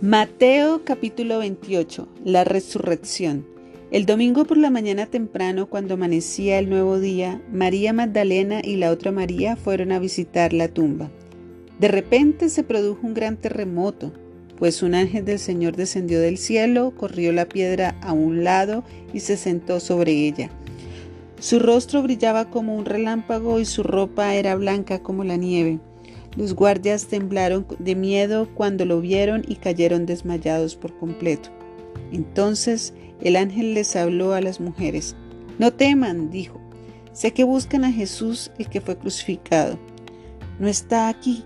Mateo capítulo 28. La resurrección. El domingo por la mañana temprano, cuando amanecía el nuevo día, María Magdalena y la otra María fueron a visitar la tumba. De repente se produjo un gran terremoto, pues un ángel del Señor descendió del cielo, corrió la piedra a un lado y se sentó sobre ella. Su rostro brillaba como un relámpago y su ropa era blanca como la nieve. Los guardias temblaron de miedo cuando lo vieron y cayeron desmayados por completo. Entonces el ángel les habló a las mujeres. No teman, dijo. Sé que buscan a Jesús el que fue crucificado. No está aquí.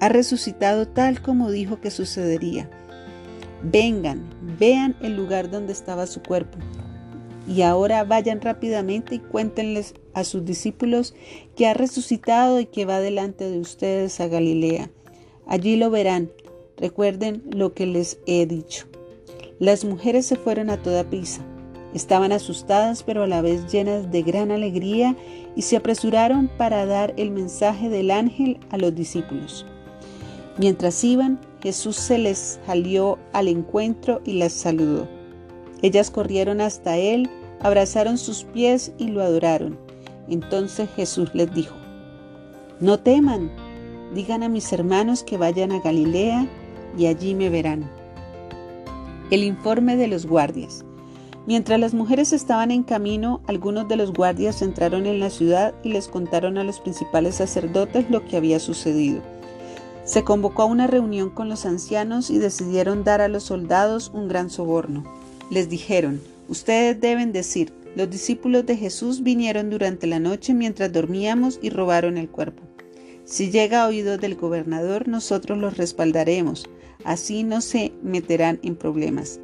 Ha resucitado tal como dijo que sucedería. Vengan, vean el lugar donde estaba su cuerpo y ahora vayan rápidamente y cuéntenles a sus discípulos que ha resucitado y que va delante de ustedes a Galilea. Allí lo verán. Recuerden lo que les he dicho. Las mujeres se fueron a toda prisa. Estaban asustadas pero a la vez llenas de gran alegría y se apresuraron para dar el mensaje del ángel a los discípulos. Mientras iban, Jesús se les salió al encuentro y las saludó. Ellas corrieron hasta él, abrazaron sus pies y lo adoraron. Entonces Jesús les dijo, No teman, digan a mis hermanos que vayan a Galilea y allí me verán. El informe de los guardias. Mientras las mujeres estaban en camino, algunos de los guardias entraron en la ciudad y les contaron a los principales sacerdotes lo que había sucedido. Se convocó a una reunión con los ancianos y decidieron dar a los soldados un gran soborno les dijeron, ustedes deben decir, los discípulos de Jesús vinieron durante la noche mientras dormíamos y robaron el cuerpo. Si llega a oídos del gobernador, nosotros los respaldaremos, así no se meterán en problemas.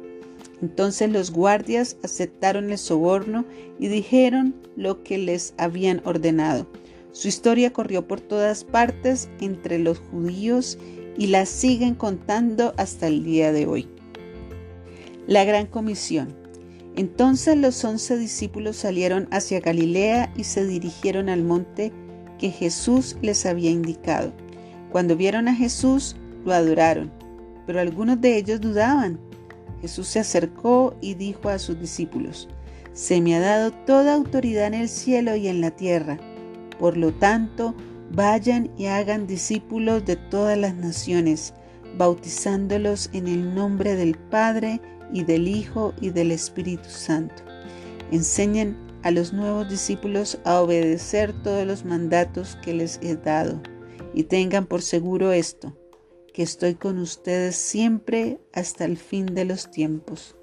Entonces los guardias aceptaron el soborno y dijeron lo que les habían ordenado. Su historia corrió por todas partes entre los judíos y la siguen contando hasta el día de hoy. La gran comisión. Entonces los once discípulos salieron hacia Galilea y se dirigieron al monte que Jesús les había indicado. Cuando vieron a Jesús, lo adoraron, pero algunos de ellos dudaban. Jesús se acercó y dijo a sus discípulos, Se me ha dado toda autoridad en el cielo y en la tierra. Por lo tanto, vayan y hagan discípulos de todas las naciones, bautizándolos en el nombre del Padre, y del Hijo y del Espíritu Santo. Enseñen a los nuevos discípulos a obedecer todos los mandatos que les he dado y tengan por seguro esto, que estoy con ustedes siempre hasta el fin de los tiempos.